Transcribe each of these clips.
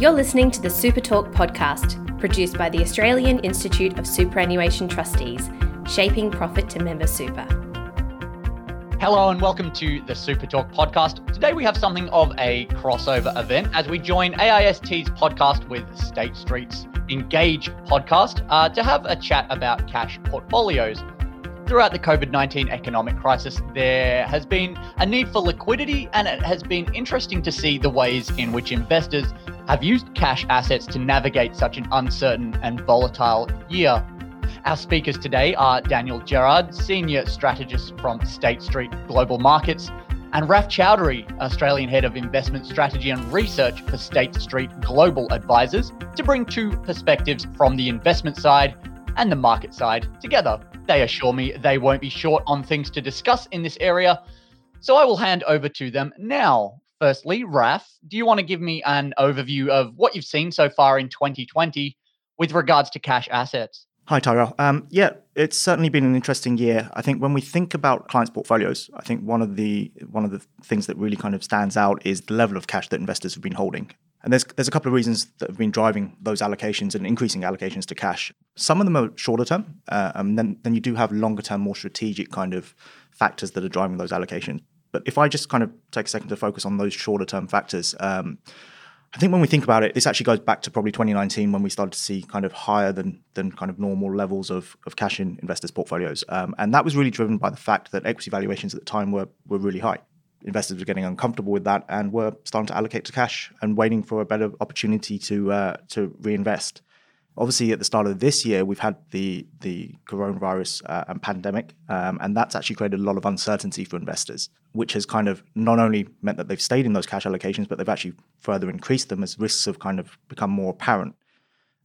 You're listening to the Super Talk podcast, produced by the Australian Institute of Superannuation Trustees, shaping profit to member super. Hello and welcome to the Super Talk podcast. Today we have something of a crossover event as we join AIST's podcast with State Street's Engage podcast uh, to have a chat about cash portfolios. Throughout the COVID 19 economic crisis, there has been a need for liquidity, and it has been interesting to see the ways in which investors have used cash assets to navigate such an uncertain and volatile year. Our speakers today are Daniel Gerard, Senior Strategist from State Street Global Markets, and Raf Chowdhury, Australian Head of Investment Strategy and Research for State Street Global Advisors, to bring two perspectives from the investment side and the market side together. They assure me they won't be short on things to discuss in this area, so I will hand over to them now. Firstly, Raf, do you want to give me an overview of what you've seen so far in 2020 with regards to cash assets? Hi, Tyrell. Um, yeah, it's certainly been an interesting year. I think when we think about clients' portfolios, I think one of the one of the things that really kind of stands out is the level of cash that investors have been holding. And there's there's a couple of reasons that have been driving those allocations and increasing allocations to cash. Some of them are shorter term, uh, and then then you do have longer term, more strategic kind of factors that are driving those allocations. But if I just kind of take a second to focus on those shorter term factors, um, I think when we think about it, this actually goes back to probably 2019 when we started to see kind of higher than than kind of normal levels of, of cash in investors' portfolios, um, and that was really driven by the fact that equity valuations at the time were were really high investors were getting uncomfortable with that and were starting to allocate to cash and waiting for a better opportunity to uh, to reinvest. Obviously, at the start of this year, we've had the the coronavirus uh, and pandemic, um, and that's actually created a lot of uncertainty for investors, which has kind of not only meant that they've stayed in those cash allocations, but they've actually further increased them as risks have kind of become more apparent.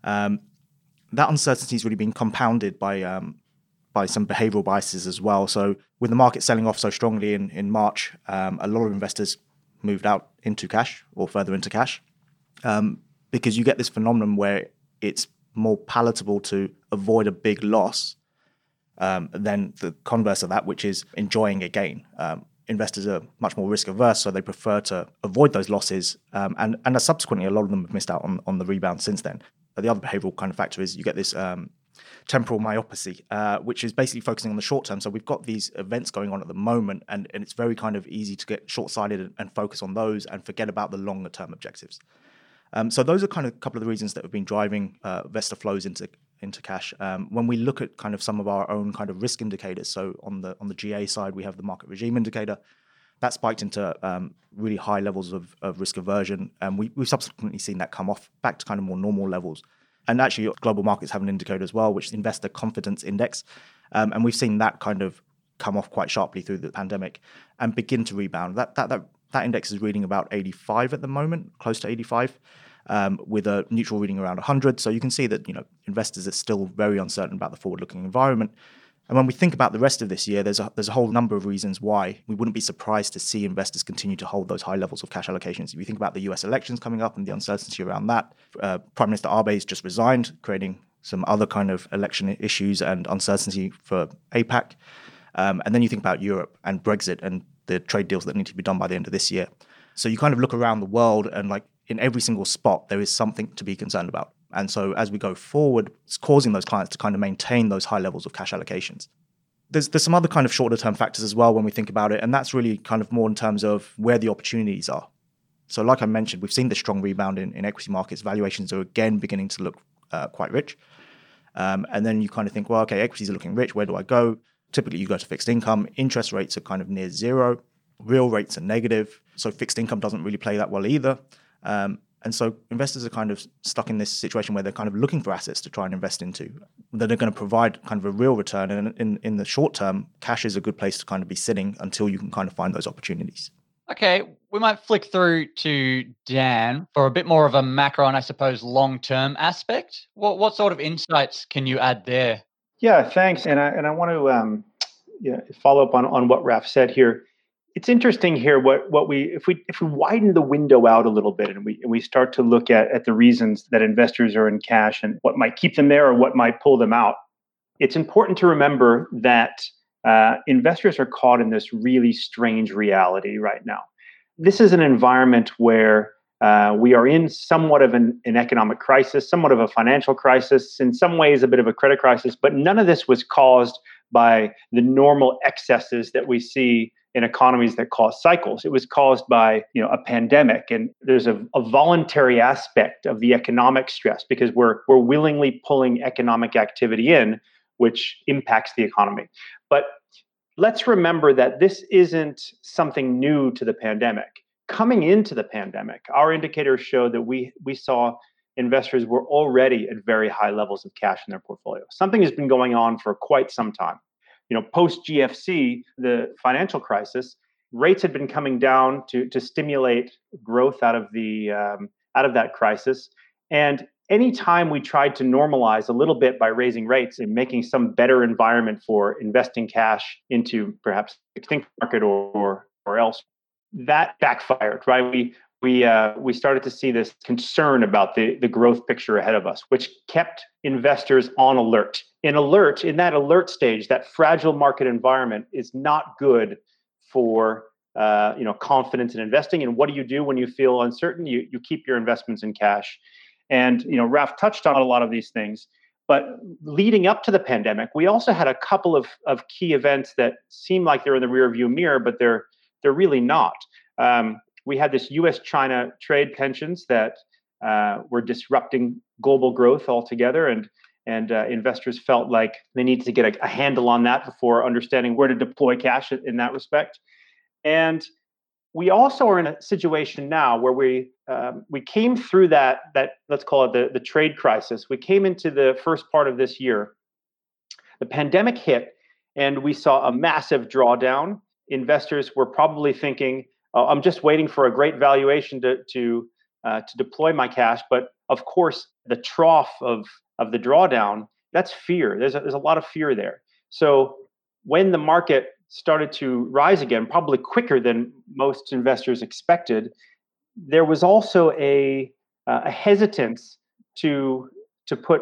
Um, that uncertainty has really been compounded by um, by some behavioral biases as well. So with the market selling off so strongly in in March, um, a lot of investors moved out into cash or further into cash um, because you get this phenomenon where it's more palatable to avoid a big loss um, than the converse of that, which is enjoying a gain. Um, investors are much more risk averse, so they prefer to avoid those losses. Um, and and subsequently, a lot of them have missed out on, on the rebound since then. But the other behavioral kind of factor is you get this um, temporal myopathy, uh, which is basically focusing on the short term. So we've got these events going on at the moment, and, and it's very kind of easy to get short sighted and, and, focus on those and forget about the longer term objectives. Um, so those are kind of a couple of the reasons that have been driving uh, investor flows into into cash. Um, when we look at kind of some of our own kind of risk indicators, so on the on the GA side, we have the market regime indicator that spiked into um, really high levels of, of risk aversion, and we, we've subsequently seen that come off back to kind of more normal levels. And actually, global markets have an indicator as well, which is investor confidence index. Um, and we've seen that kind of come off quite sharply through the pandemic and begin to rebound. That, that, that, that index is reading about 85 at the moment, close to 85. Um, with a neutral reading around 100. So you can see that you know investors are still very uncertain about the forward-looking environment. And when we think about the rest of this year, there's a, there's a whole number of reasons why we wouldn't be surprised to see investors continue to hold those high levels of cash allocations. If you think about the US elections coming up and the uncertainty around that, uh, Prime Minister Abe has just resigned, creating some other kind of election issues and uncertainty for APAC. Um, and then you think about Europe and Brexit and the trade deals that need to be done by the end of this year. So you kind of look around the world and like in every single spot, there is something to be concerned about. And so as we go forward, it's causing those clients to kind of maintain those high levels of cash allocations. There's, there's some other kind of shorter term factors as well when we think about it, and that's really kind of more in terms of where the opportunities are. So, like I mentioned, we've seen the strong rebound in, in equity markets. Valuations are again beginning to look uh, quite rich. Um, and then you kind of think, well, okay, equities are looking rich. Where do I go? Typically, you go to fixed income. Interest rates are kind of near zero. Real rates are negative. So, fixed income doesn't really play that well either. Um, and so investors are kind of stuck in this situation where they're kind of looking for assets to try and invest into that are going to provide kind of a real return. And in, in the short term, cash is a good place to kind of be sitting until you can kind of find those opportunities. Okay, we might flick through to Dan for a bit more of a macro and I suppose long term aspect. What what sort of insights can you add there? Yeah, thanks. And I and I want to um, yeah, follow up on on what Raf said here it's interesting here what what we if we if we widen the window out a little bit and we and we start to look at at the reasons that investors are in cash and what might keep them there or what might pull them out it's important to remember that uh, investors are caught in this really strange reality right now. This is an environment where Uh, we are in somewhat of an, an, economic crisis, somewhat of a financial crisis, in some ways, a bit of a credit crisis, but none of this was caused by the normal excesses that we see in economies that cause cycles. It was caused by you know a pandemic, and there's a, a voluntary aspect of the economic stress because we're we're willingly pulling economic activity in, which impacts the economy. But let's remember that this isn't something new to the pandemic coming into the pandemic, our indicators showed that we we saw investors were already at very high levels of cash in their portfolio. Something has been going on for quite some time. You know, post GFC, the financial crisis, rates had been coming down to to stimulate growth out of the um, out of that crisis, and anytime we tried to normalize a little bit by raising rates and making some better environment for investing cash into perhaps the market or, or, or else that backfired, right? We we uh, we started to see this concern about the the growth picture ahead of us, which kept investors on alert. In alert, in that alert stage, that fragile market environment is not good for uh, you know confidence in investing. And what do you do when you feel uncertain? You you keep your investments in cash. And you know, Raf touched on a lot of these things. But leading up to the pandemic, we also had a couple of, of key events that seem like they're in the rearview mirror, but they're they're really not. Um, we had this U.S. China trade tensions that uh, were disrupting global growth altogether, and and uh, investors felt like they needed to get a, a, handle on that before understanding where to deploy cash in that respect. And we also are in a situation now where we um, we came through that that let's call it the, the trade crisis. We came into the first part of this year. The pandemic hit, and we saw a massive drawdown investors were probably thinking, oh, I'm just waiting for a great valuation to to uh, to deploy my cash. But of course, the trough of of the drawdown that's fear. There's a, there's a lot of fear there. So when the market started to rise again, probably quicker than most investors expected, there was also a uh, a hesitance to to put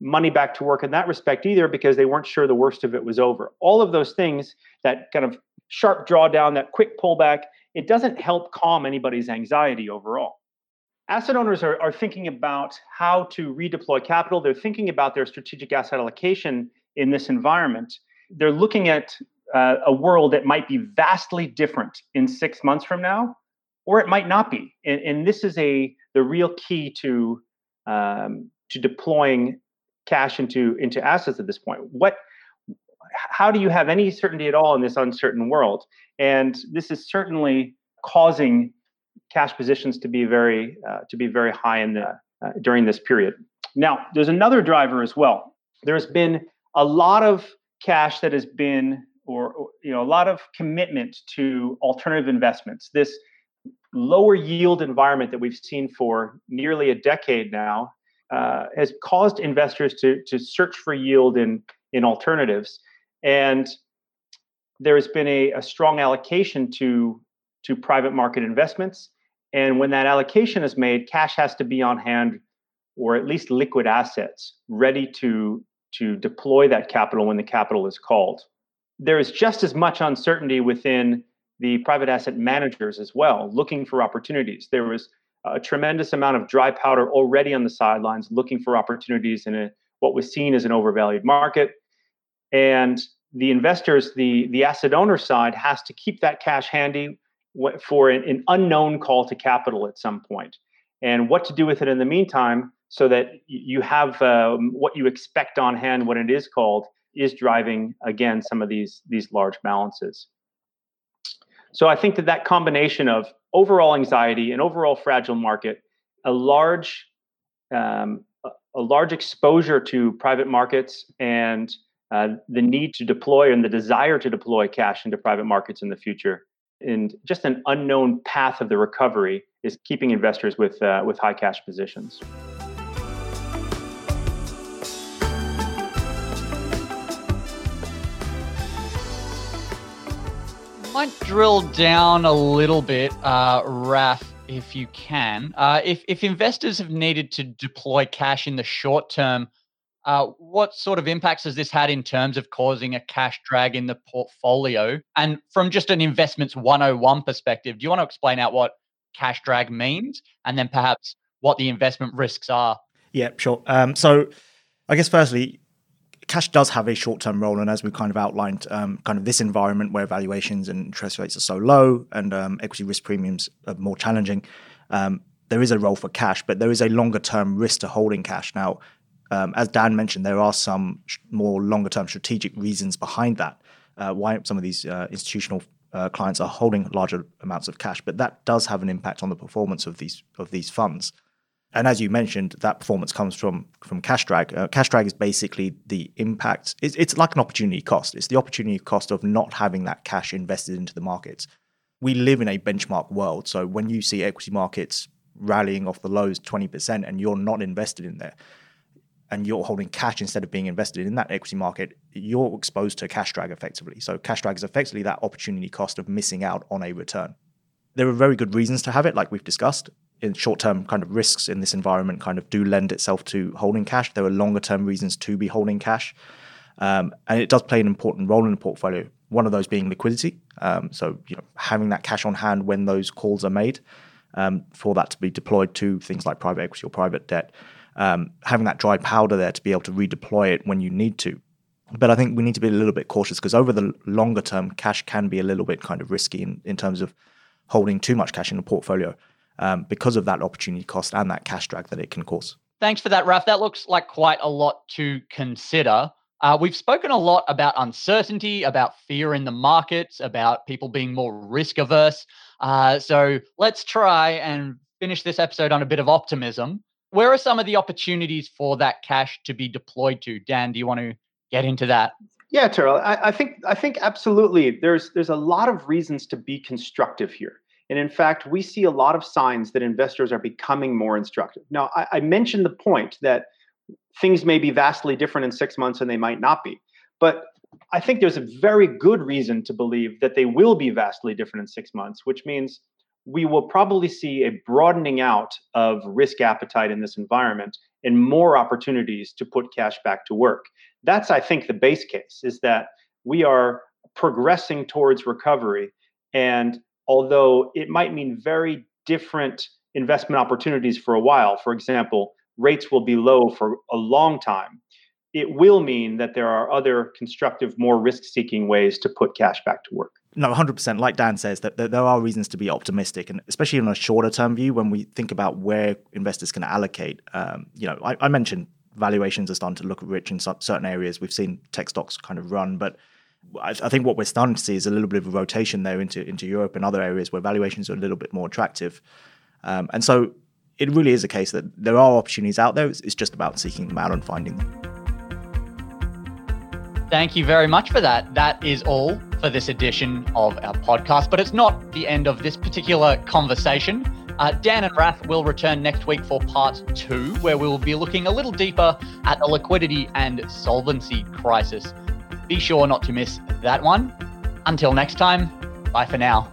money back to work in that respect either because they weren't sure the worst of it was over. All of those things that kind of sharp drawdown, that quick pullback, it doesn't help calm anybody's anxiety overall. Asset owners are, are thinking about how to redeploy capital. They're thinking about their strategic asset allocation in this environment. They're looking at uh, a world that might be vastly different in six months from now, or it might not be. And, and this is a the real key to um, to deploying cash into into assets at this point. What how do you have any certainty at all in this uncertain world? And this is certainly causing cash positions to be very uh, to be very high in the uh, during this period. Now, there's another driver as well. There's been a lot of cash that has been or, or you know a lot of commitment to alternative investments. This lower yield environment that we've seen for nearly a decade now uh, has caused investors to to search for yield in in alternatives and there has been a, a strong allocation to to private market investments and when that allocation is made cash has to be on hand or at least liquid assets ready to to deploy that capital when the capital is called. There is just as much uncertainty within the private asset managers as well looking for opportunities. There was a tremendous amount of dry powder already on the sidelines looking for opportunities in a, what was seen as an overvalued market. And the investors, the the asset owner side, has to keep that cash handy for an, an unknown call to capital at some point, and what to do with it in the meantime, so that you have um, what you expect on hand when it is called is driving again some of these these large balances. So I think that that combination of overall anxiety and overall fragile market, a large um, a large exposure to private markets and uh, the need to deploy and the desire to deploy cash into private markets in the future, and just an unknown path of the recovery is keeping investors with uh, with high cash positions. Might drill down a little bit, uh, Raf, if you can. Uh, if if investors have needed to deploy cash in the short term uh, what sort of impacts has this had in terms of causing a cash drag in the portfolio? And from just an investments 101 perspective, do you want to explain out what cash drag means, and then perhaps what the investment risks are. Yeah, sure. Um, so, I guess firstly, cash does have a short-term role, and as we kind of outlined, um, kind of this environment where valuations and interest rates are so low and um, equity risk premiums are more challenging, um, there is a role for cash, but there is a longer-term risk to holding cash. Now, um, as Dan mentioned, there are some sh- more longer-term strategic reasons behind that. Uh, why some of these uh, institutional uh, clients are holding larger amounts of cash, but that does have an impact on the performance of these of these funds. And as you mentioned, that performance comes from from cash drag. Uh, cash drag is basically the impact. It's, it's like an opportunity cost. It's the opportunity cost of not having that cash invested into the markets. We live in a benchmark world, so when you see equity markets rallying off the lows twenty percent, and you're not invested in there, and you're holding cash instead of being invested in that equity market, you're exposed to cash drag effectively. So cash drag is effectively that opportunity cost of missing out on a return. There are very good reasons to have it, like we've discussed in short term kind of risks in this environment kind of do lend itself to holding cash. There are longer term reasons to be holding cash. Um, and it does play an important role in the portfolio. One of those being liquidity. Um, so you know, having that cash on hand when those calls are made, um, for that to be deployed to things like private equity or private debt, um, having that dry powder there to be able to redeploy it when you need to. But I think we need to be a little bit cautious because over the longer term, cash can be a little bit kind of risky in, in terms of holding too much cash in a portfolio um, because of that opportunity cost and that cash drag that it can cause. Thanks for that, Raf. That looks like quite a lot to consider. Uh, we've spoken a lot about uncertainty, about fear in the markets, about people being more risk averse. Uh, so let's try and finish this episode on a bit of optimism. Where are some of the opportunities for that cash to be deployed to? Dan, do you want to get into that? Yeah, Terrell, I, I think I think absolutely. There's there's a lot of reasons to be constructive here. And in fact, we see a lot of signs that investors are becoming more instructive. Now, I, I, mentioned the point that things may be vastly different in six months and they might not be. But I think there's a very good reason to believe that they will be vastly different in six months, which means we will probably see a broadening out of risk appetite in this environment and more opportunities to put cash back to work. That's, I think, the base case is that we are progressing towards recovery and although it might mean very different investment opportunities for a while. For example, rates will be low for a long time. It will mean that there are other constructive, more risk seeking ways to put cash back to work. No, 100%. Like Dan says, that there are reasons to be optimistic, and especially on a shorter term view, when we think about where investors can allocate. Um, you know, I, I mentioned valuations are starting to look rich in certain areas. We've seen tech stocks kind of run, but I, I, think what we're starting to see is a little bit of a rotation there into into Europe and other areas where valuations are a little bit more attractive. Um, and so it really is a case that there are opportunities out there. It's, it's just about seeking them out and finding them. Thank you very much for that. That is all for this edition of our podcast, but it's not the end of this particular conversation. Uh, Dan and Raf will return next week for part two, where we will be looking a little deeper at the liquidity and solvency crisis be sure not to miss that one. Until next time, bye for now.